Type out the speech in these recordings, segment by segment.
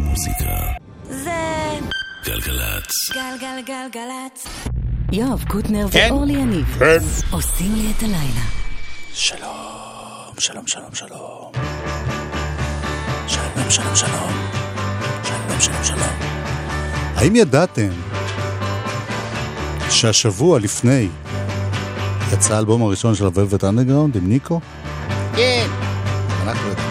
מוזיקה. זה גלגלצ. גלגלגלגלצ. יואב קוטנר כן? ואורלי יניב כן. עושים לי את הלילה. שלום, שלום, שלום, שלום. שלום, שלום, שלום. שלום, שלום, שלום. האם ידעתם שהשבוע לפני יצא האלבום הראשון של הוולבט אנדרגראונד עם ניקו? כן. אנחנו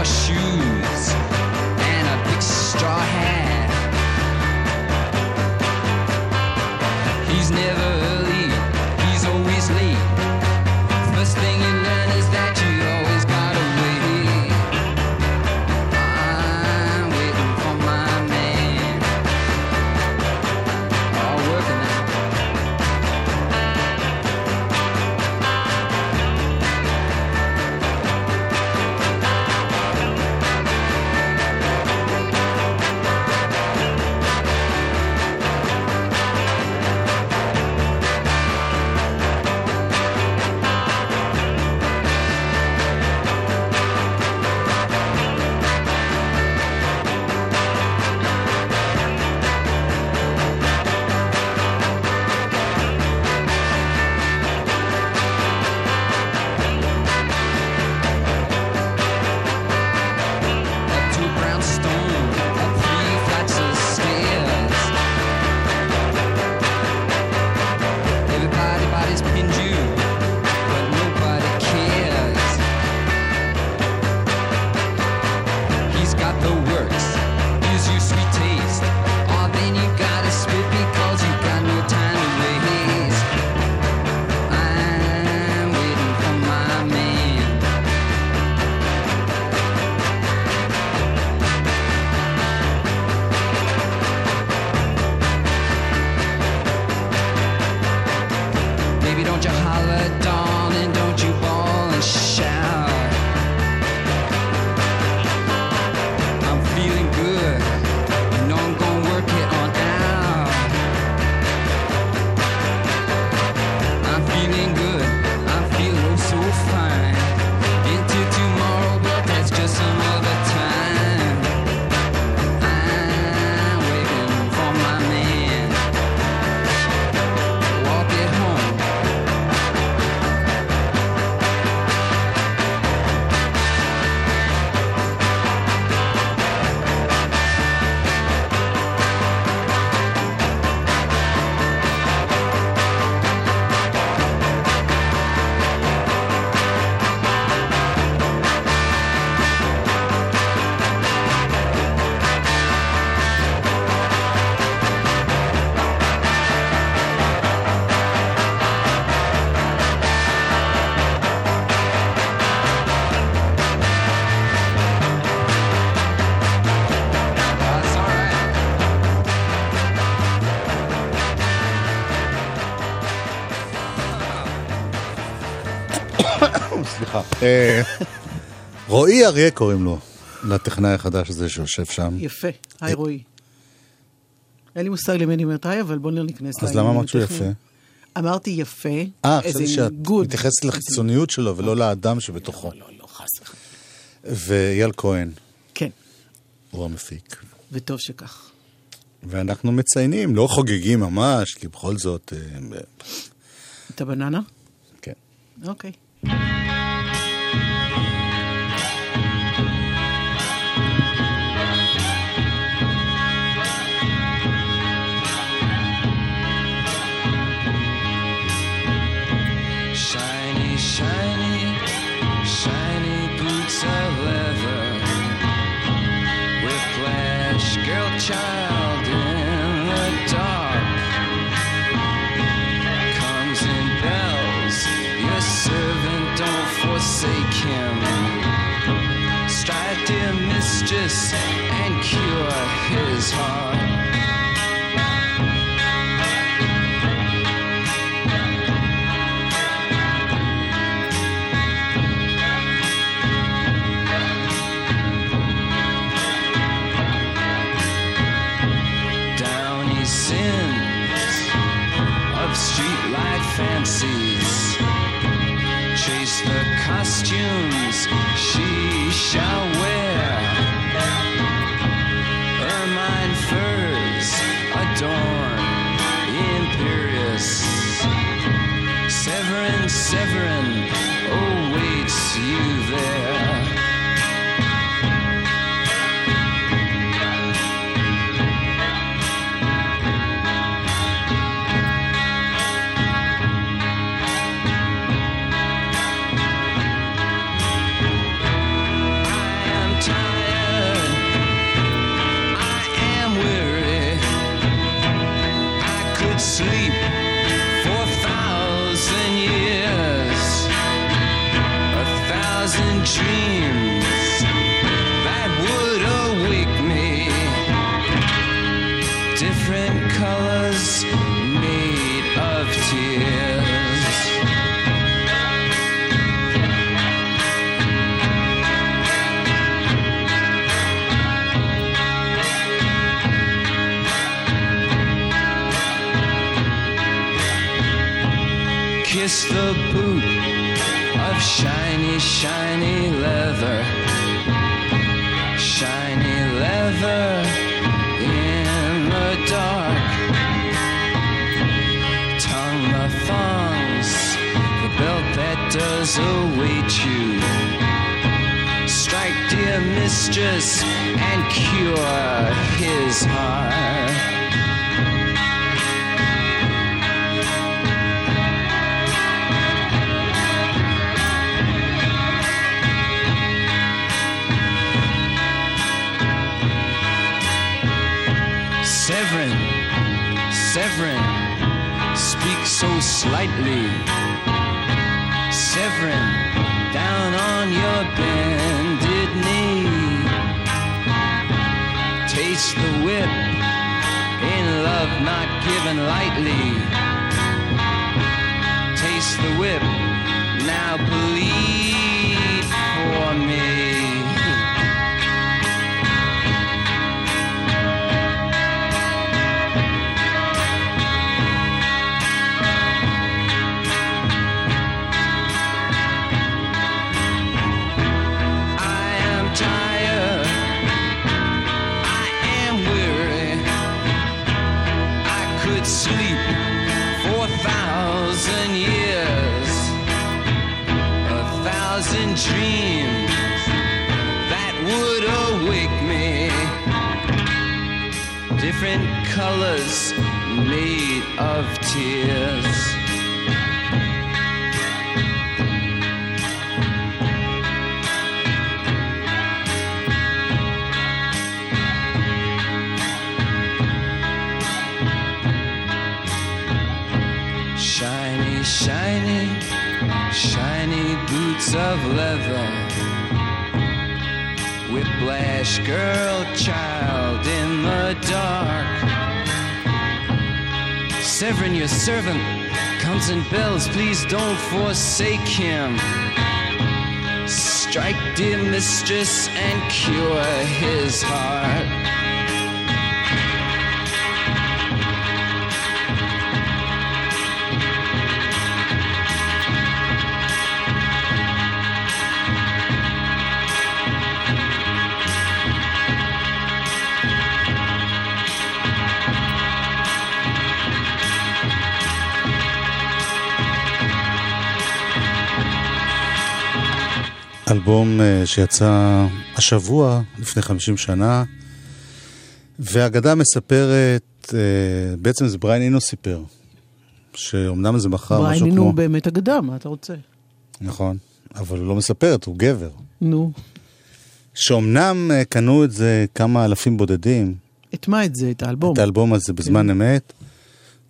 your shoes. אה, רועי אריה קוראים לו, לטכנאי החדש הזה שיושב שם. יפה, היי רועי. אין לי מושג למי אני אומרת היי, אבל בואו ניכנס אז למה אמרת שהוא יפה? אמרתי יפה. אה, חשבתי שאת מתייחסת לחיצוניות שלו ולא לאדם שבתוכו. לא, לא, לא, חס וחלילה. ואייל כהן. כן. הוא המפיק. וטוב שכך. ואנחנו מציינים, לא חוגגים ממש, כי בכל זאת... אה, את הבננה? כן. אוקיי. shine. costumes she shall wear. different colors made of tears. Reverend, your servant, comes and bells. Please don't forsake him. Strike, dear mistress, and cure his heart. אלבום אה, שיצא השבוע, לפני 50 שנה, והאגדה מספרת, אה, בעצם זה בריין אינו סיפר, שאומנם זה מכר משהו בריין כמו... הוא באמת אגדה, מה אתה רוצה? נכון, אבל הוא לא מספרת, הוא גבר. נו. שאומנם אה, קנו את זה כמה אלפים בודדים, את מה את זה? את האלבום? את האלבום הזה בזמן כן. אמת,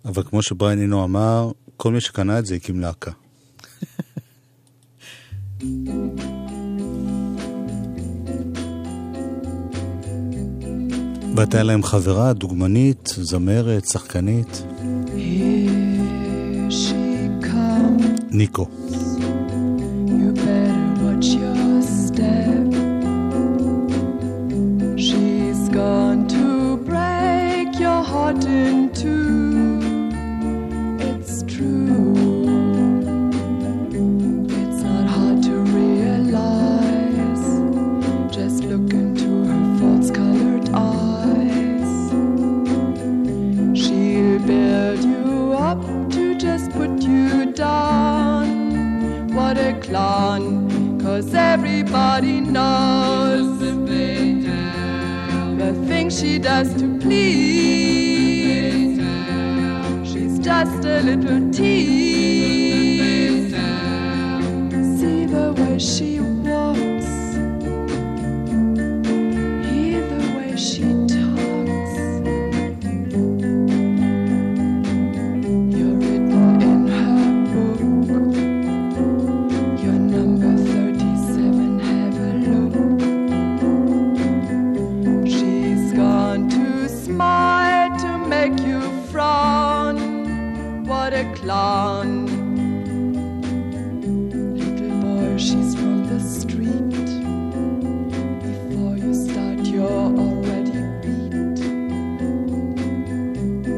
אבל כמו שבריין אינו אמר, כל מי שקנה את זה הקים להקה. והייתה להם חברה, דוגמנית, זמרת, שחקנית. ניקו. Gone to break your heart in everybody knows the things she does to please. She's just a little tease. See the way she Little boy, she's from the street. Before you start, you're already beat.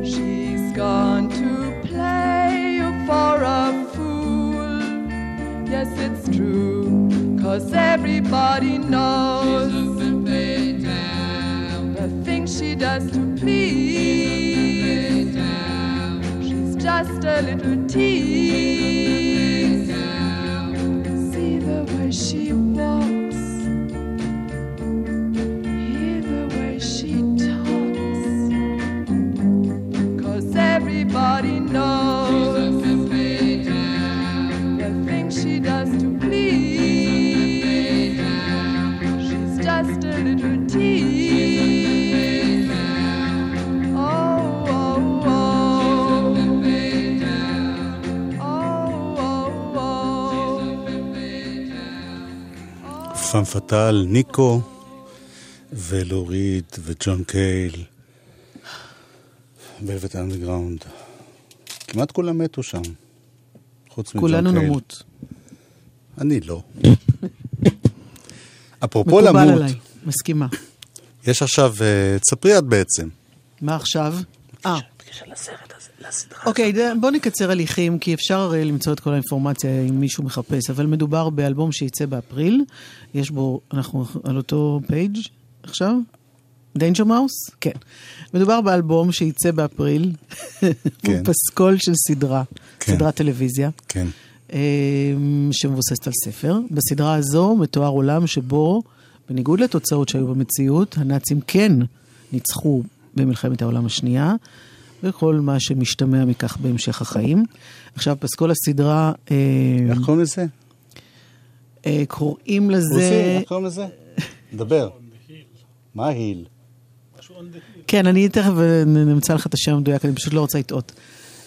She's gone to play you for a fool. Yes, it's true, cause everybody knows the things she does to a little tease. פאם פאטל, ניקו, ולו ריד, וג'ון קייל, ולבט אנדרגראונד. כמעט כולם מתו שם, חוץ מג'ון קייל. כולנו נמות. אני לא. אפרופו מקובל למות, עליי, מסכימה. יש עכשיו, אה, תספרי את בעצם. מה עכשיו? אה. אוקיי, ד- בוא נקצר הליכים, כי אפשר הרי למצוא את כל האינפורמציה אם מישהו מחפש, אבל מדובר באלבום שייצא באפריל, יש בו, אנחנו על אותו page עכשיו? דיינג'ר מאוס? כן. מדובר באלבום שייצא באפריל, כן. פסקול של סדרה, כן. סדרת טלוויזיה. כן. אמ, שמבוססת על ספר. בסדרה הזו מתואר עולם שבו, בניגוד לתוצאות שהיו במציאות, הנאצים כן ניצחו במלחמת העולם השנייה, וכל מה שמשתמע מכך בהמשך החיים. עכשיו, פסקול הסדרה, אה, איך קוראים לזה? אה, קוראים לזה... רוסי, איך קוראים לזה? דבר. מה היל? כן, אני תכף אה, נמצא לך את השם המדויק, אני פשוט לא רוצה לטעות.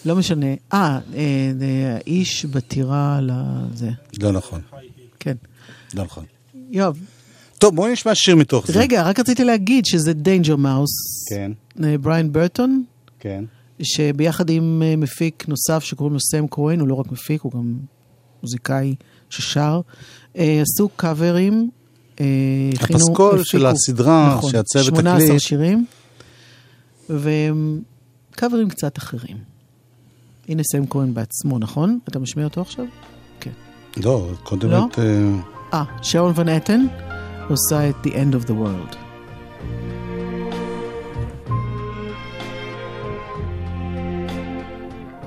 לא משנה. אה, האיש בטירה לזה. לא נכון. כן. לא נכון. יואב, טוב, בואי נשמע שיר מתוך זה. רגע, רק רציתי להגיד שזה דיינג'ר מאוס. כן, בריין ברטון, כן. שביחד עם אה, מפיק נוסף שקוראים לו סם כהן, הוא לא רק מפיק, הוא גם מוזיקאי ששר, אה, עשו קאברים. אה, הכינו- הפסקול הפיקו- של הסדרה נכון, שיצא 18 בתקליט. שירים, וקאברים קצת אחרים. הנה סם כהן בעצמו, נכון? אתה משמיע אותו עכשיו? כן. לא, קודם לא? את... אה, שרון ון אטן עושה את The End of the World.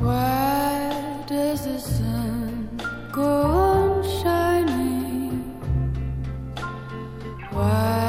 Why does the sun go on shining? Why?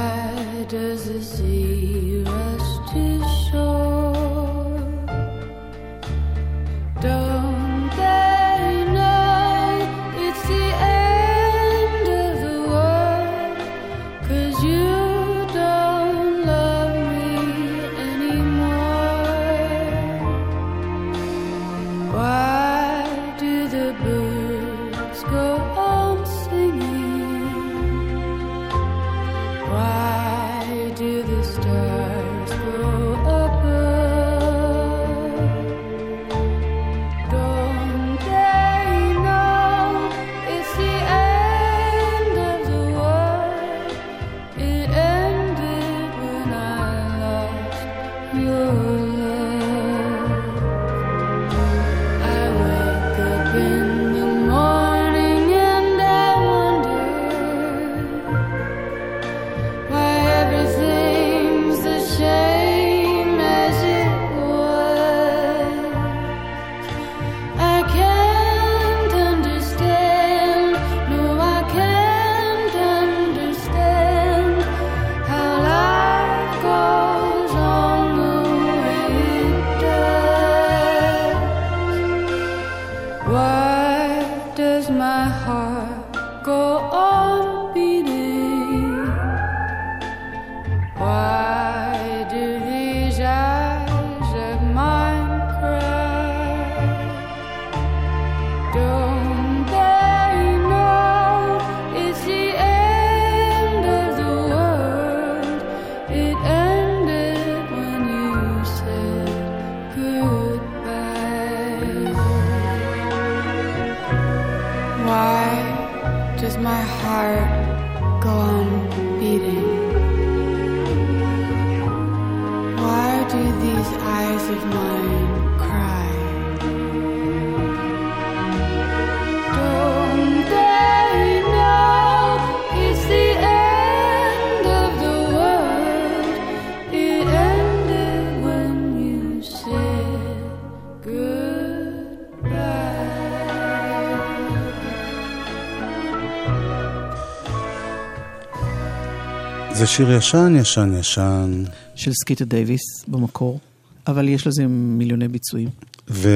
זה שיר ישן, ישן, ישן. של סקיטה דייוויס במקור, אבל יש לזה מיליוני ביצועים. ו...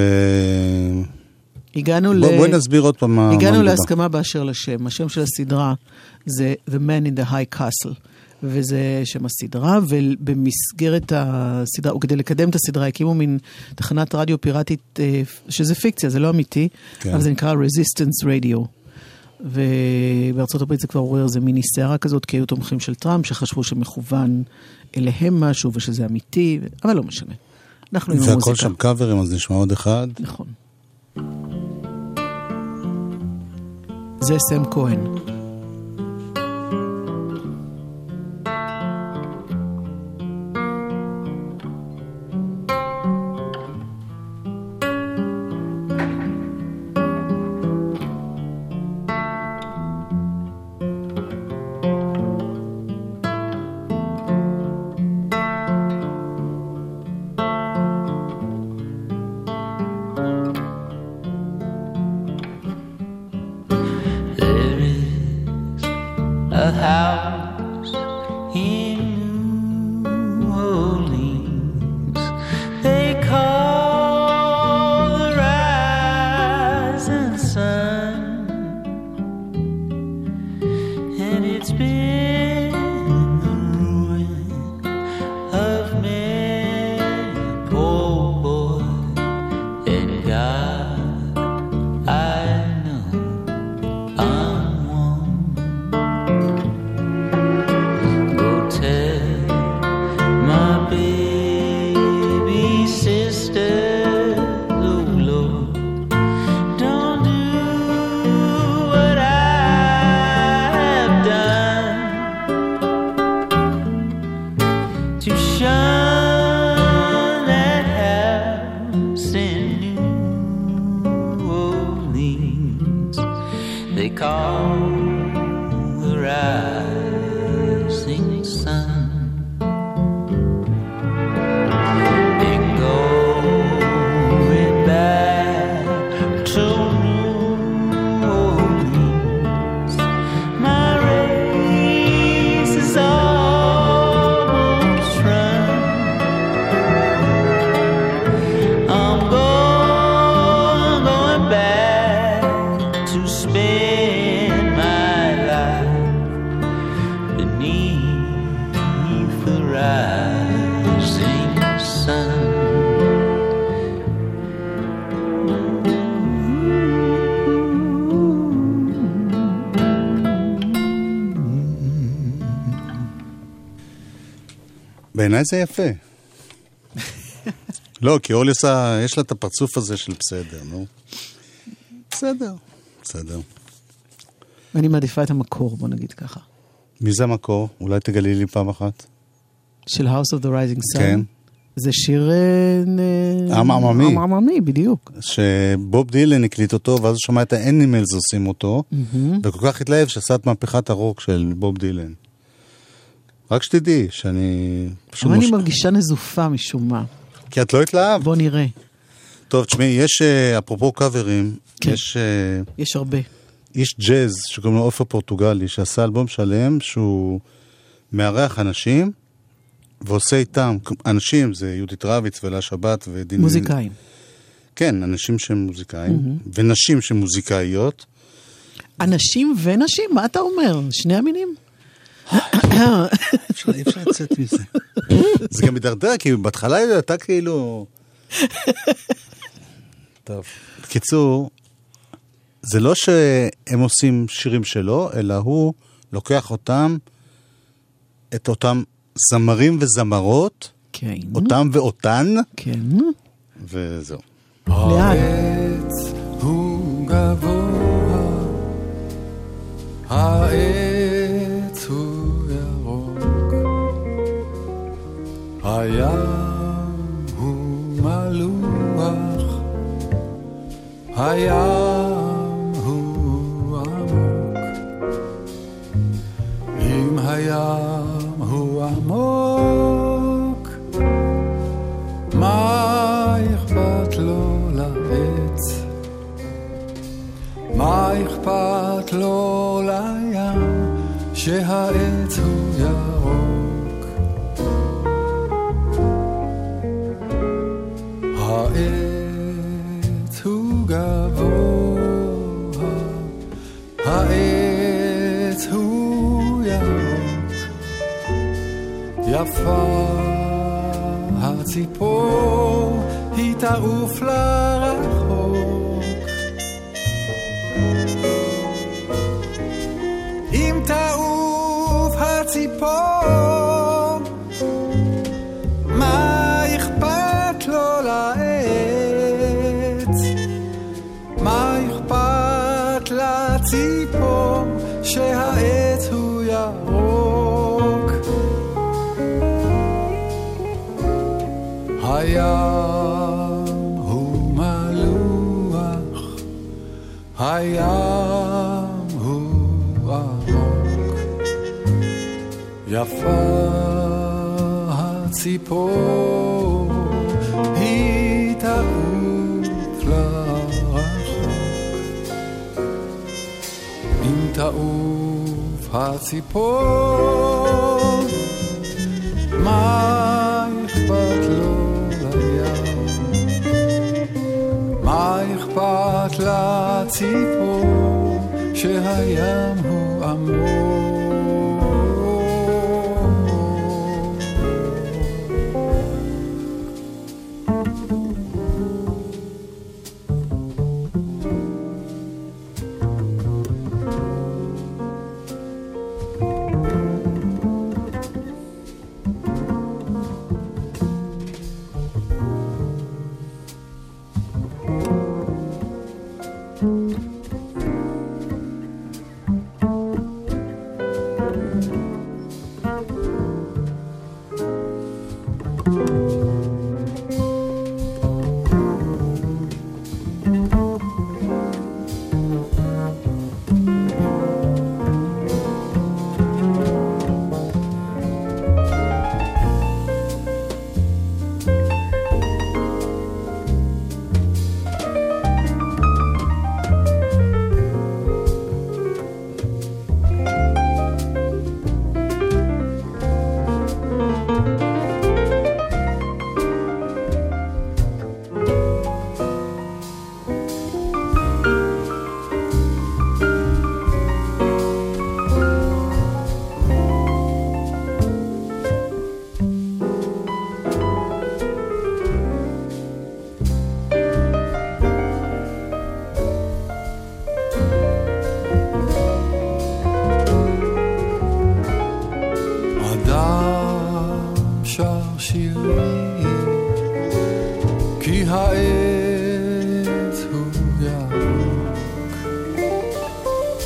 הגענו ל... בואי נסביר עוד פעם מה... הגענו להסכמה באשר לשם. השם של הסדרה זה The Man in the High Castle, וזה שם הסדרה, ובמסגרת הסדרה, או כדי לקדם את הסדרה, הקימו מין תחנת רדיו פיראטית, אה, שזה פיקציה, זה לא אמיתי, כן. אבל זה נקרא Resistance Radio. ובארצות הברית זה כבר עורר איזה מיני סערה כזאת, כי היו תומכים של טראמפ, שחשבו שמכוון אליהם משהו ושזה אמיתי, אבל לא משנה. אנחנו עם המוזיקה. זה הכל שם קאברים, אז נשמע עוד אחד. נכון. זה סם כהן. בעיניי זה יפה. לא, כי אורלי עושה, יש לה את הפרצוף הזה של בסדר, נו. בסדר. בסדר. אני מעדיפה את המקור, בוא נגיד ככה. מי זה המקור? אולי תגלי לי פעם אחת. של House of the Rising Sun. כן. זה שיר... אה, עם עממי. עם עממי, בדיוק. שבוב דילן הקליט אותו, ואז הוא שמע את האנימלס עושים אותו, וכל כך התלהב שעשה את מהפכת הרוק של בוב דילן. רק שתדעי שאני... פשוט אבל אני מרגישה נזופה משום מה. כי את לא התלהב. בוא נראה. טוב, תשמעי, יש, אה, אפרופו קאברים, כן. יש אה, יש הרבה. איש ג'אז שקוראים לו עופר פורטוגלי, שעשה אלבום שלם שהוא מארח אנשים ועושה איתם, אנשים, זה יהודית רביץ ואלה שבת ודין... מוזיקאים. כן, אנשים שהם מוזיקאים, ונשים שהן מוזיקאיות. אנשים ונשים? מה אתה אומר? שני המינים? אי אפשר לצאת מזה. זה גם מידרדר, כי בהתחלה הייתה כאילו... טוב. בקיצור, זה לא שהם עושים שירים שלו, אלא הוא לוקח אותם, את אותם זמרים וזמרות, כן. אותם ואותן, כן. וזהו. לאן? הים הוא מלוח, הים שהים הוא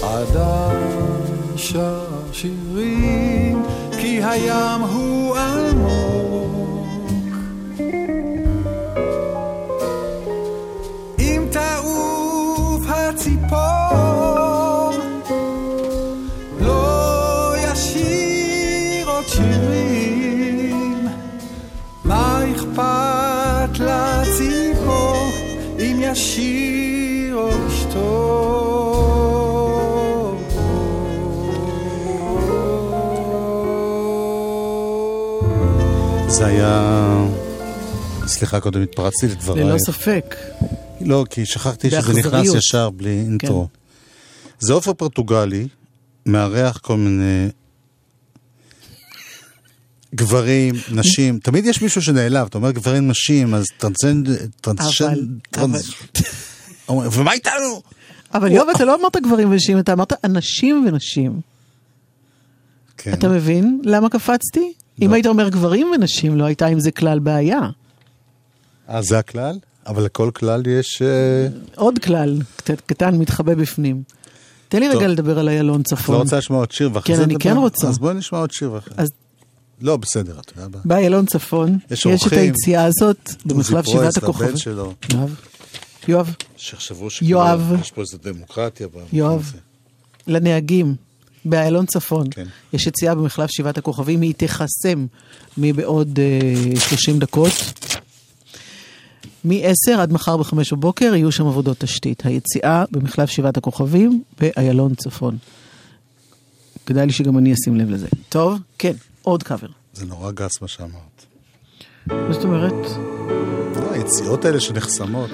אדם שר שירים, כי הים הוא עמוק. היה... סליחה, קודם התפרצתי לדברייך. ללא ספק. לא, כי שכחתי שזה. נכנס ישר בלי intro. זה עופר פורטוגלי, מארח כל מיני גברים, נשים, תמיד יש מישהו שנעלב, אתה אומר גברים, נשים, אז טרנסג'נד... טרנסג'נד... טרנס... אומרים, ומה איתנו? אבל יואב, אתה לא אמרת גברים ונשים, אתה אמרת אנשים ונשים. כן. אתה מבין למה קפצתי? אם לא. היית אומר גברים ונשים, לא הייתה עם זה כלל בעיה. אה, זה הכלל? אבל לכל כלל יש... אה, עוד כלל, קט- קטן, מתחבא בפנים. תן לי טוב. רגע לדבר על איילון את צפון. לא רוצה לשמוע עוד שיר ואחרי כן, זה אני נדבר? כן רוצה. אז בואי נשמע עוד שיר ואחרי. אז לא, בסדר, אתה יודע. באיילון צפון, יש יש את. היציאה הזאת במחלף שבעת הכוכבים. יואב, יואב. שכאילו יש פה איזו דמוקרטיה. יואב. לנהגים באיילון צפון, כן. יש יציאה במחלף שבעת הכוכבים, היא תיחסם מבעוד אה, 30 דקות. מ-10 עד מחר ב-5 בבוקר יהיו שם עבודות תשתית. היציאה במחלף שבעת הכוכבים באיילון צפון. כדאי לי שגם אני אשים לב לזה. טוב, כן, עוד קאבר. זה נורא גס מה שאמרת. מה זאת אומרת? לא, היציאות האלה שנחסמות.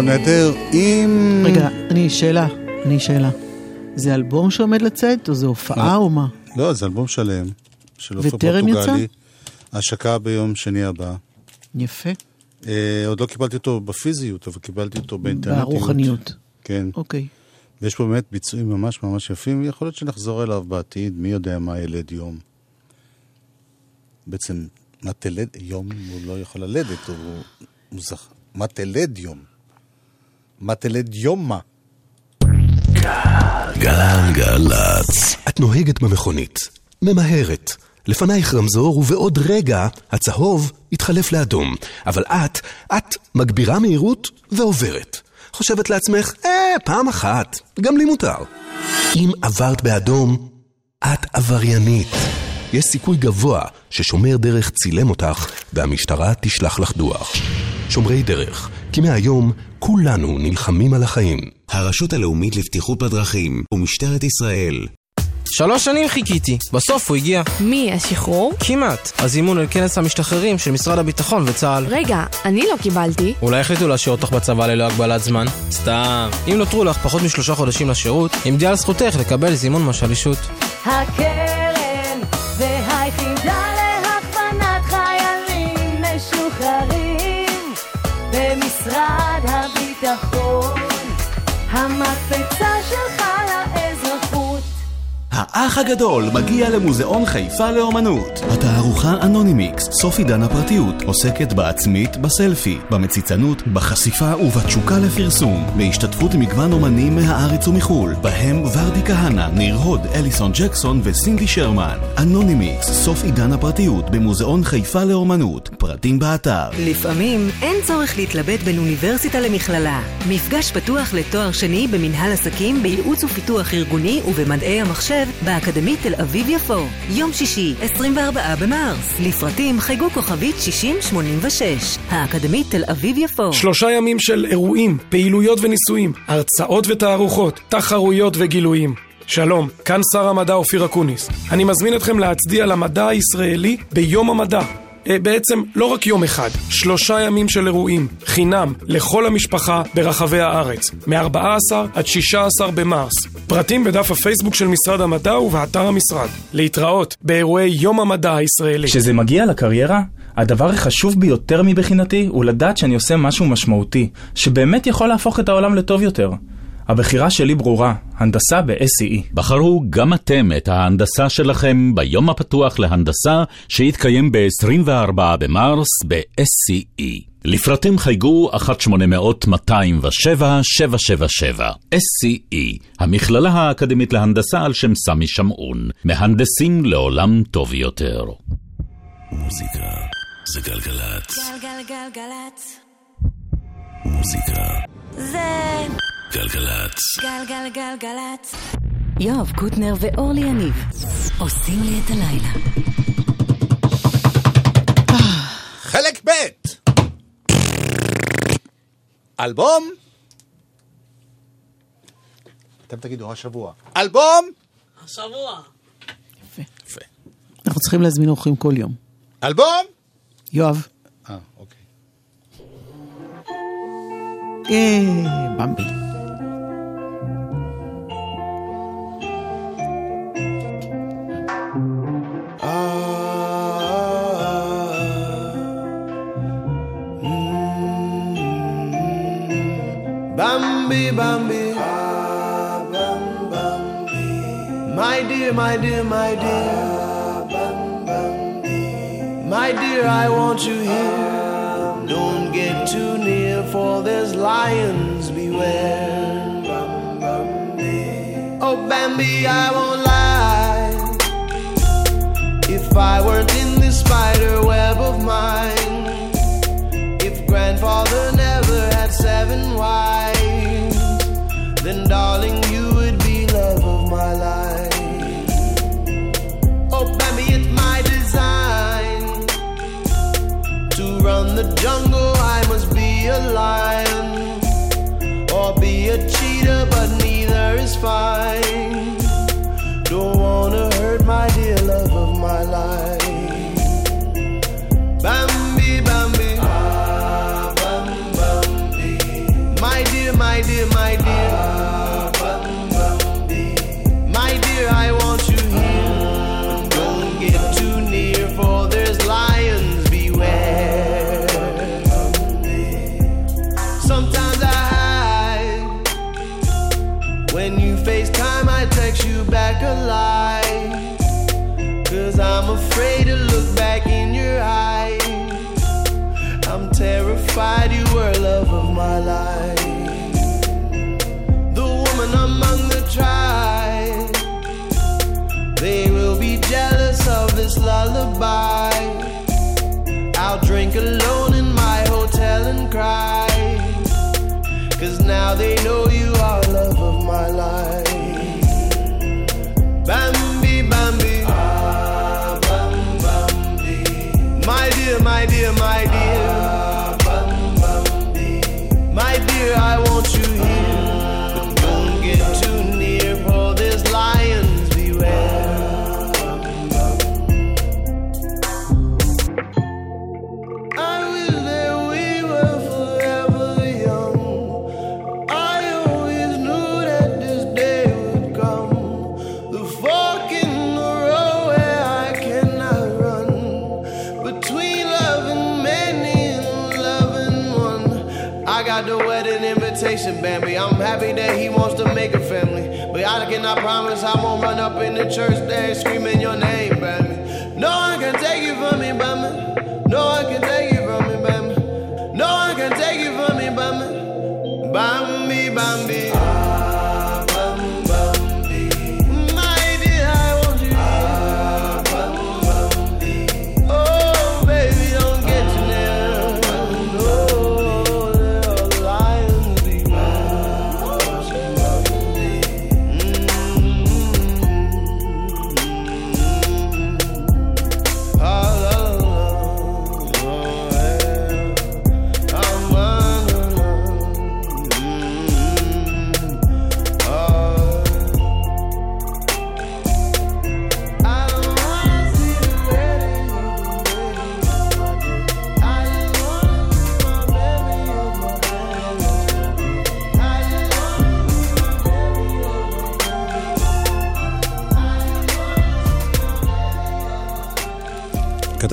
אלון עדר עם... רגע, אני שאלה, אני שאלה. זה אלבום שעומד לצאת, או זה הופעה, או מה? לא, זה אלבום שלם, של עופר? פורטוגלי. השקה ביום שני הבא. יפה. אה, עוד לא קיבלתי אותו בפיזיות, אבל קיבלתי אותו באינטרנטיות. ברוחניות. כן. אוקיי. ויש פה באמת ביצועים ממש ממש יפים, יכול להיות שנחזור אליו בעתיד, מי יודע מה ילד יום. בעצם, מה תלד יום הוא לא יכול ללדת, הוא, הוא זכ... מה תלד יום? מה תלד יום מה? גלגלצ. את נוהגת במכונית, ממהרת. לפנייך רמזור, ובעוד רגע הצהוב יתחלף לאדום. אבל את, את מגבירה מהירות ועוברת. חושבת לעצמך, אה, פעם אחת, גם לי מותר. אם עברת באדום, את עבריינית. יש סיכוי גבוה ששומר דרך צילם אותך והמשטרה תשלח לך דוח. שומרי דרך, כי מהיום כולנו נלחמים על החיים. הרשות הלאומית לבטיחות בדרכים ומשטרת ישראל. שלוש שנים חיכיתי, בסוף הוא הגיע. מי, השחרור? כמעט. הזימון אל כנס המשתחררים של משרד הביטחון וצה"ל. רגע, אני לא קיבלתי. אולי החליטו להשאיר אותך בצבא ללא הגבלת זמן? סתם. אם נותרו לך פחות משלושה חודשים לשירות, עמדי על זכותך לקבל זימון משל אישות. הקרן והיחידה How much they האח הגדול מגיע למוזיאון חיפה לאומנות. התערוכה אנונימיקס, סוף עידן הפרטיות, עוסקת בעצמית, בסלפי, במציצנות, בחשיפה ובתשוקה לפרסום, בהשתתפות מגוון אומנים מהארץ ומחו"ל, בהם ורדי כהנא, ניר הוד, אליסון ג'קסון וסינדי שרמן. אנונימיקס, סוף עידן הפרטיות, במוזיאון חיפה לאומנות, פרטים באתר. לפעמים אין צורך להתלבט בין אוניברסיטה למכללה. מפגש פתוח לתואר שני במנהל עסקים, בייעוץ ופיתוח ארגוני ובמדעי המחשב באקדמית תל אביב-יפו. יום שישי, 24 במרס. לפרטים חייגו כוכבית 6086. האקדמית תל אביב-יפו. שלושה ימים של אירועים, פעילויות וניסויים, הרצאות ותערוכות, תחרויות וגילויים. שלום, כאן שר המדע אופיר אקוניס. אני מזמין אתכם להצדיע למדע הישראלי ביום המדע. אה, בעצם לא רק יום אחד, שלושה ימים של אירועים, חינם, לכל המשפחה ברחבי הארץ, מ-14 עד 16 במרס. פרטים בדף הפייסבוק של משרד המדע ובאתר המשרד. להתראות באירועי יום המדע הישראלי. כשזה מגיע לקריירה, הדבר החשוב ביותר מבחינתי הוא לדעת שאני עושה משהו משמעותי, שבאמת יכול להפוך את העולם לטוב יותר. הבחירה שלי ברורה, הנדסה ב-SCE. בחרו גם אתם את ההנדסה שלכם ביום הפתוח להנדסה שיתקיים ב-24 במרס ב-SCE. לפרטים חייגו 1-800-207-777. SCE, המכללה האקדמית להנדסה על שם סמי שמעון. מהנדסים לעולם טוב יותר. מוזיקה זה גלגלצ. גלגלגלגלצ. מוזיקה זה גלגלצ. גלגלגלגלצ. יואב קוטנר ואורלי יניב עושים לי את הלילה. חלק ב' אלבום? אתם תגידו, השבוע. אלבום? השבוע. אנחנו צריכים להזמין אורחים כל יום. אלבום? יואב. אה, אוקיי. אה, במבי. Bambi, Bambi. bambi My dear, my dear, my dear. Bambi my dear, I want you here. Don't get too near, for there's lions beware. Oh, Bambi, I won't lie. If I weren't in this spider web of mine, if grandfather never had seven wives, then darling, terrified you were love of my life. The woman among the tribe. They will be jealous of this lullaby. I'll drink alone in my hotel and cry. Cause now they know you are love of my life. Bambi, Bambi. Ah, Bambi. My dear, my dear, my dear. Ah, you I invitation, Bambi. I'm happy that he wants to make a family. But I cannot promise I won't run up in the church there screaming your name, Bambi.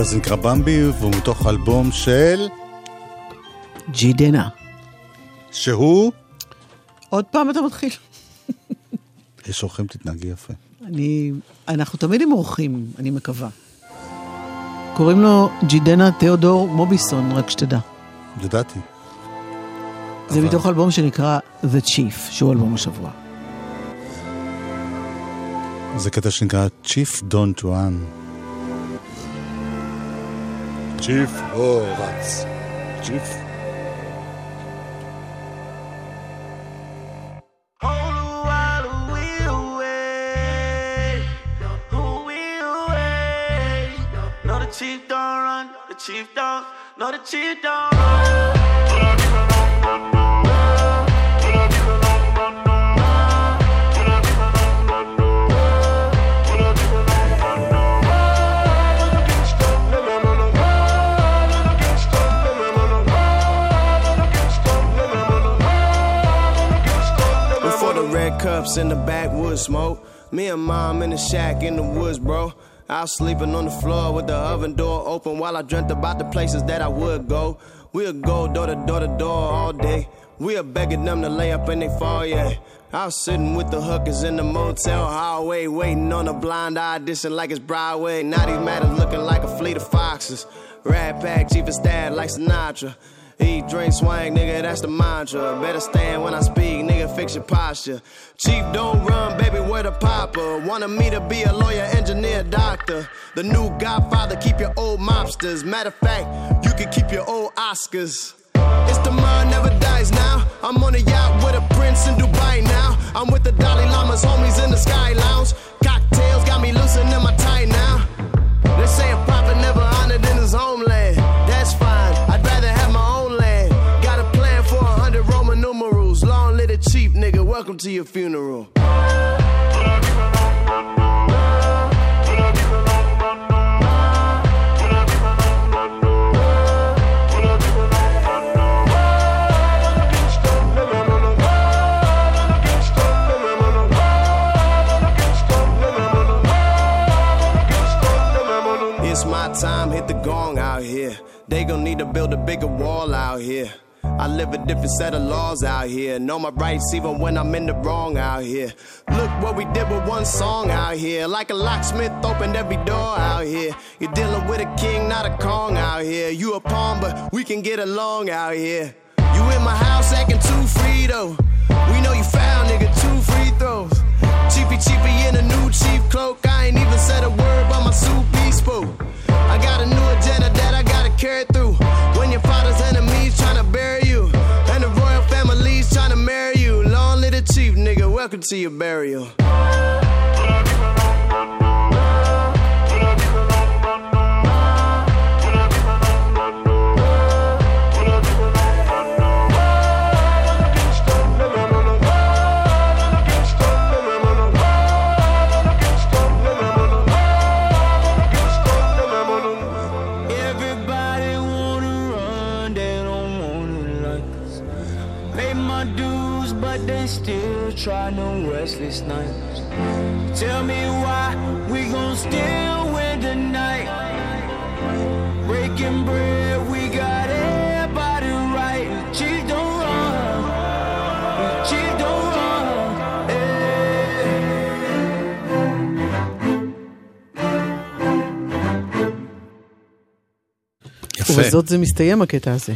הזה נקרא במבי, והוא מתוך אלבום של... ג'ידנה. שהוא? עוד פעם אתה מתחיל. יש אורחים, תתנהגי יפה. אני... אנחנו תמיד עם אורחים, אני מקווה. קוראים לו ג'ידנה תיאודור מוביסון, רק שתדע. ידעתי. זה מתוך אלבום שנקרא The Chief, שהוא אלבום השבוע. זה קטע שנקרא Chief Don't Run. Chief Lorenz. Chief. Chief don't run, the chief don't, no the chief don't red in the backwoods smoke. Me and mom in the shack in the woods, bro. I was sleeping on the floor with the oven door open while I dreamt about the places that I would go. We'll go door to door to door all day. We're begging them to lay up in they fall, yeah. I was sitting with the hookers in the motel hallway, waiting on a blind audition like it's Broadway. Now these matters looking like a fleet of foxes. Rat pack, chief of staff like Sinatra. Eat, drink, swang, nigga, that's the mantra. Better stand when I speak, nigga, fix your posture. Chief, don't run, baby, where the papa? Wanted me to be a lawyer, engineer, doctor. The new godfather, keep your old mobsters. Matter of fact, you can keep your old Oscars. It's the mind never dies now. I'm on a yacht with a prince in Dubai now. I'm with the Dalai Lama's homies in the Sky Lounge. Cocktails got me loosening my tie now. They say a prophet never Welcome to your funeral. It's my time, hit the gong out here. They gon' need to build a bigger wall out here. I live a different set of laws out here. Know my rights even when I'm in the wrong out here. Look what we did with one song out here. Like a locksmith opened every door out here. You're dealing with a king, not a Kong out here. You a pawn, but we can get along out here. You in my house acting too free though. We know you found, nigga, two free throws. Cheapy cheapy in a new cheap cloak. I ain't even said a word, but my soup he spoke. I got a new agenda that I gotta carry through. When your father's enemies trying to bury you, and the royal family's trying to marry you. Long live the chief, nigga. Welcome to your burial. Restless nights. Tell me why we gon' still win tonight. Breaking bread, we got everybody right. Cheese don't run, cheese don't run. יפה. ובזאת זה מסתיים הקטע הזה.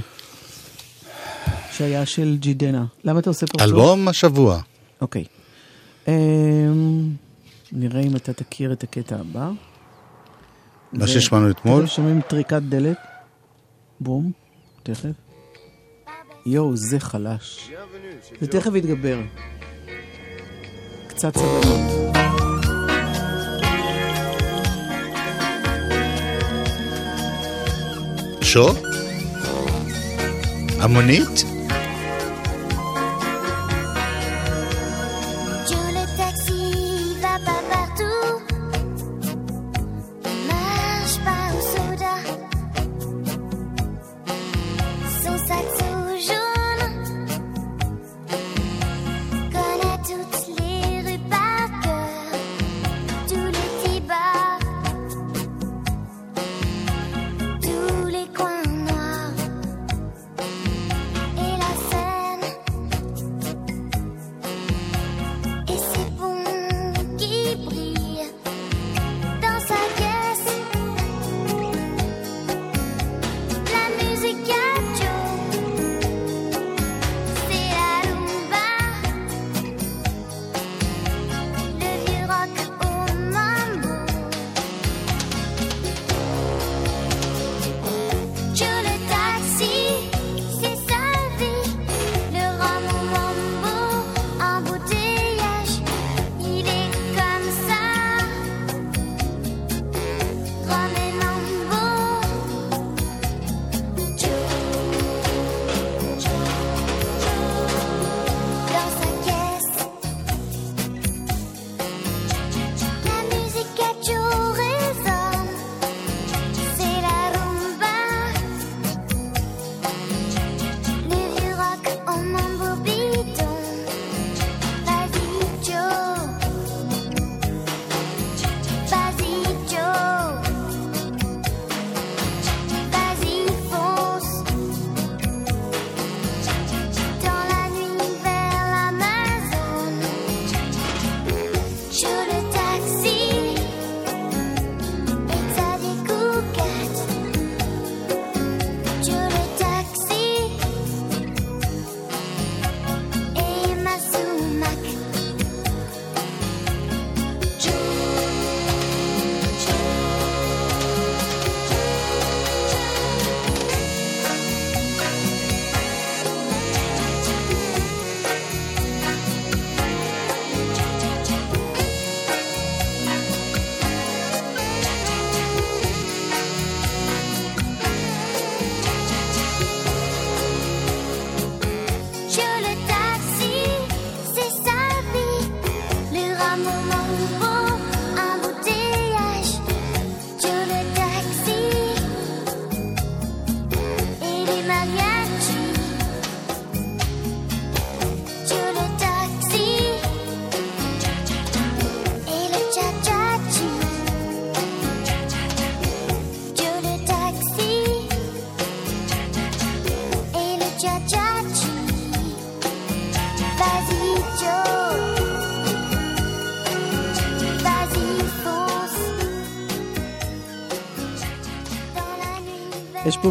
שהיה של ג'ידנה. למה אתה עושה פרצוף? אלבום השבוע. אוקיי. אמ, נראה אם אתה תכיר את הקטע הבא. מה שהשמענו אתמול? שומעים טריקת דלת. בום, תכף. יואו, זה חלש. זה תכף יתגבר. קצת סבלנות. שו? המונית?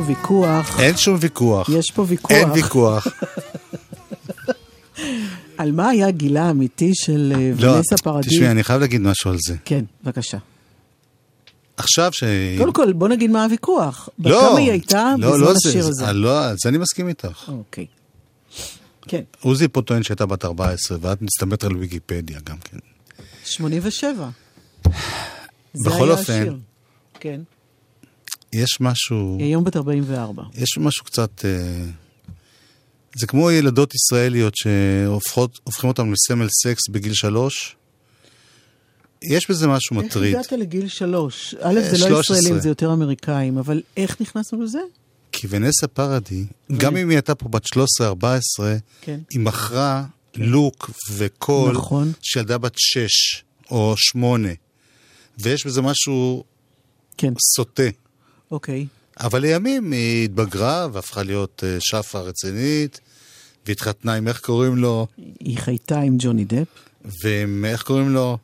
פה ויכוח. אין שום ויכוח. יש פה ויכוח. אין ויכוח. על מה היה גילה האמיתי של אה, לא, ונסה פרדיס? תשמעי, אני חייב להגיד משהו על זה. כן, בבקשה. עכשיו ש... קודם כל, בוא נגיד מה הוויכוח. לא, כמה היא הייתה לא, בזמן לא השיר זה, הזה? זה, לא, על זה אני מסכים איתך. אוקיי. כן, עוזי פה טוען שהייתה בת 14, ואת מסתמכת על ויקיפדיה גם כן. 87. זה בכל אופן. כן. יש משהו... היא היום בת 44. יש משהו קצת... אה, זה כמו ילדות ישראליות שהופכים אותם לסמל סקס בגיל שלוש. יש בזה משהו מטריד. איך הגעת לגיל שלוש? א', אה, זה לא 13. ישראלים, זה יותר אמריקאים, אבל איך נכנסנו לזה? כי ונסה פרדי, גם אם היא הייתה פה בת 13-14, כן. היא מכרה לוק וקול נכון. של ילדה בת 6 או 8. ויש בזה משהו כן. סוטה. אוקיי. אבל לימים היא התבגרה והפכה להיות אה, שפה רצינית, והתחתנה עם, איך קוראים לו? היא חייתה עם ג'וני דפ. ועם, איך קוראים לו?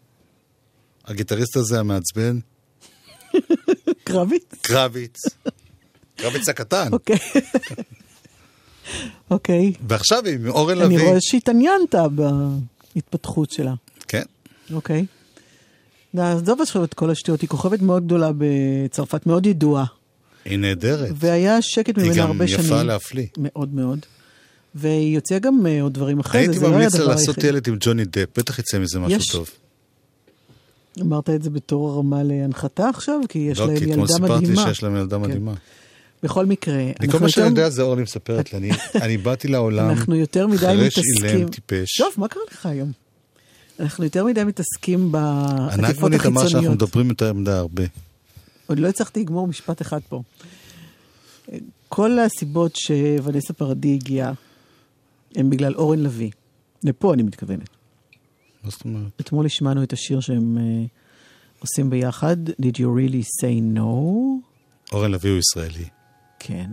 הגיטריסט הזה המעצבן? קרביץ? קרביץ. קרביץ הקטן. אוקיי. אוקיי. ועכשיו היא עם אורן אני לביא. רואה שהתעניינת בהתפתחות שלה. כן. אוקיי. נעזוב עכשיו את כל השטויות, היא כוכבת מאוד גדולה בצרפת, מאוד ידועה. היא נהדרת. והיה שקט היא ממנה גם הרבה יפה שנים. להפליא. מאוד מאוד. והיא יוצאה גם אה, עוד דברים אחרי זה, הייתי זה לא היה ממליץ לה הדבר לעשות היחיד. ילד עם ג'וני דפ, בטח יצא מזה משהו יש. טוב. אמרת את זה בתור הרמה להנחתה עכשיו? כי יש לא, להם כי ילדה אתמול מדהימה. סיפרתי שיש להם ילדה כן. מדהימה. בכל מקרה, אני כל אנחנו מה שאני יותר- יודע זה אורלי מספרת לי, אני- באתי לעולם אנחנו יותר מדי חירש מתעסקים... אילם טיפש. טוב, מה קרה לך היום? אנחנו יותר מדי מתעסקים בעטיפות הנגבונית אמר שאנחנו החיצוניות. מדברים יותר מדי הרבה. עוד לא הצלחתי לגמור משפט אחד פה. כל הסיבות שוודסה פרדי הגיעה, הם בגלל אורן לביא. לפה אני מתכוונת. מה זאת אומרת? אתמול השמענו את השיר שהם uh, עושים ביחד, Did you really say no? אורן לביא הוא ישראלי. כן.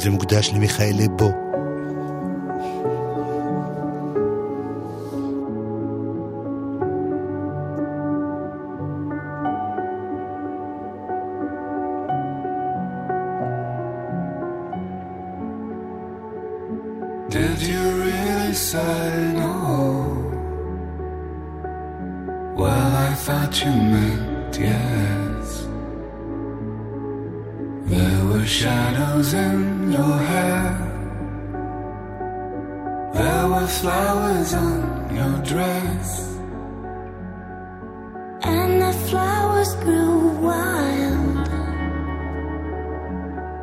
זה מוקדש למיכאל לבו. On your dress. And the flowers grew wild,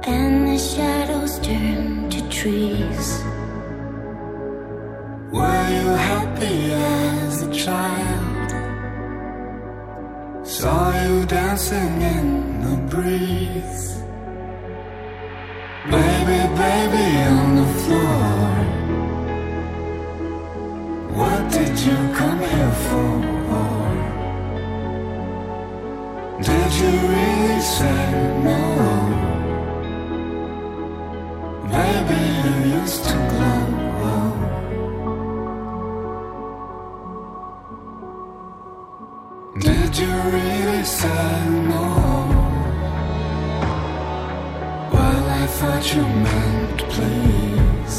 and the shadows turned to trees. Were you happy as a child? Saw you dancing in the breeze. Baby, baby really no? You used to glow. Did you really say no? Well, I thought you meant please.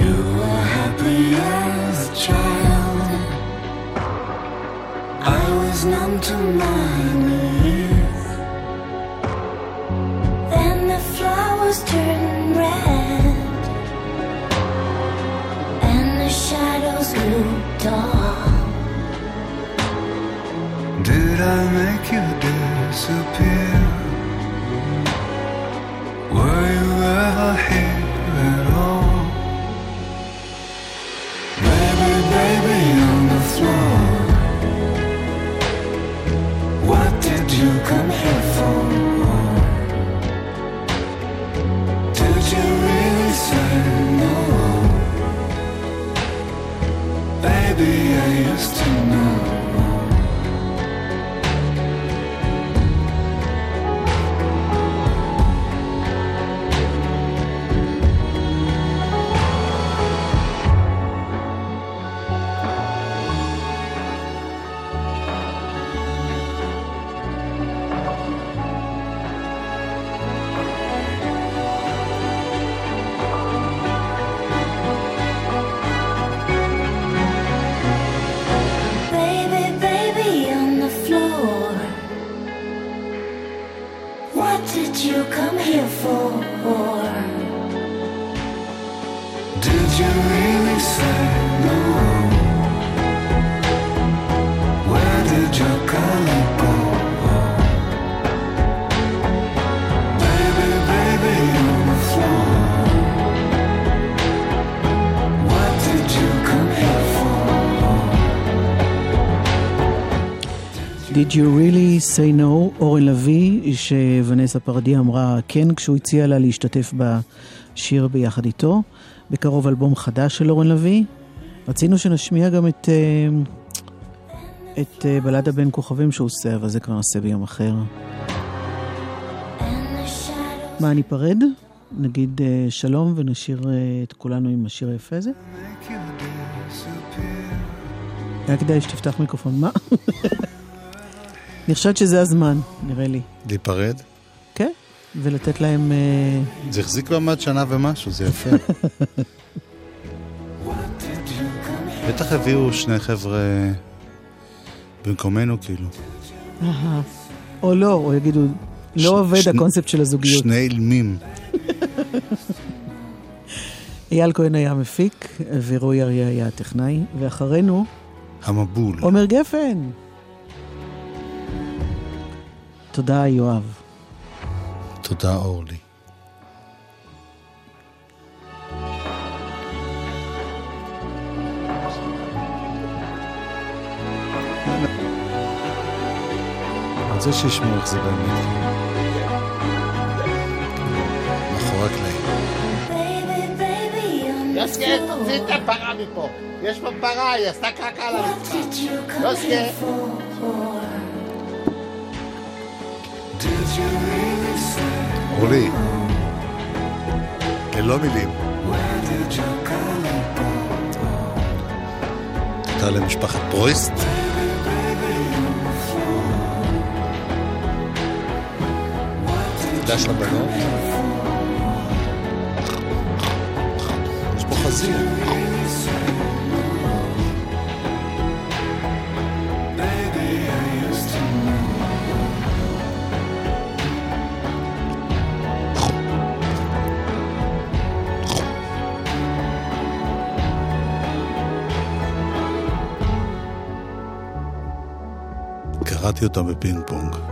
You were happy as a child. Numb to my knees. Then the flowers turned red, and the shadows grew dark. Did I make you disappear? Were you ever here Did you really say no, אורן לביא, שונסה פרדיה אמרה כן כשהוא הציע לה להשתתף בשיר ביחד איתו. בקרוב אלבום חדש של אורן לביא. רצינו שנשמיע גם את, אה, את אה, בלדה בין כוכבים שהוא עושה, אבל זה כבר נעשה ביום אחר. מה, ניפרד? נגיד אה, שלום ונשאיר את כולנו עם השיר היפה הזה? היה כדאי שתפתח מיקרופון. מה? אני חושבת שזה הזמן, נראה לי. להיפרד? כן, ולתת להם... אה, זה החזיק מעמד שנה ומשהו, זה יפה. בטח הביאו שני חבר'ה במקומנו, כאילו. או לא, או יגידו, לא עובד הקונספט של הזוגיות. שני אילמים. אייל כהן היה המפיק, ורועי אריה היה הטכנאי, ואחרינו, המבול. עומר גפן. תודה, יואב. תודה, אורלי. אני רוצה שישמעו איך זה באמת. מאחורי הקלעים. יוסקה, תוציא את הפרה מפה. יש פה פרה, היא עשתה קקה על הרצפה. יוסקה. אורלי, ללא מילים. תודה למשפחת פרויסט. תודה של הבנות. יש פה חזיר. קראתי אותה בפינג פונג.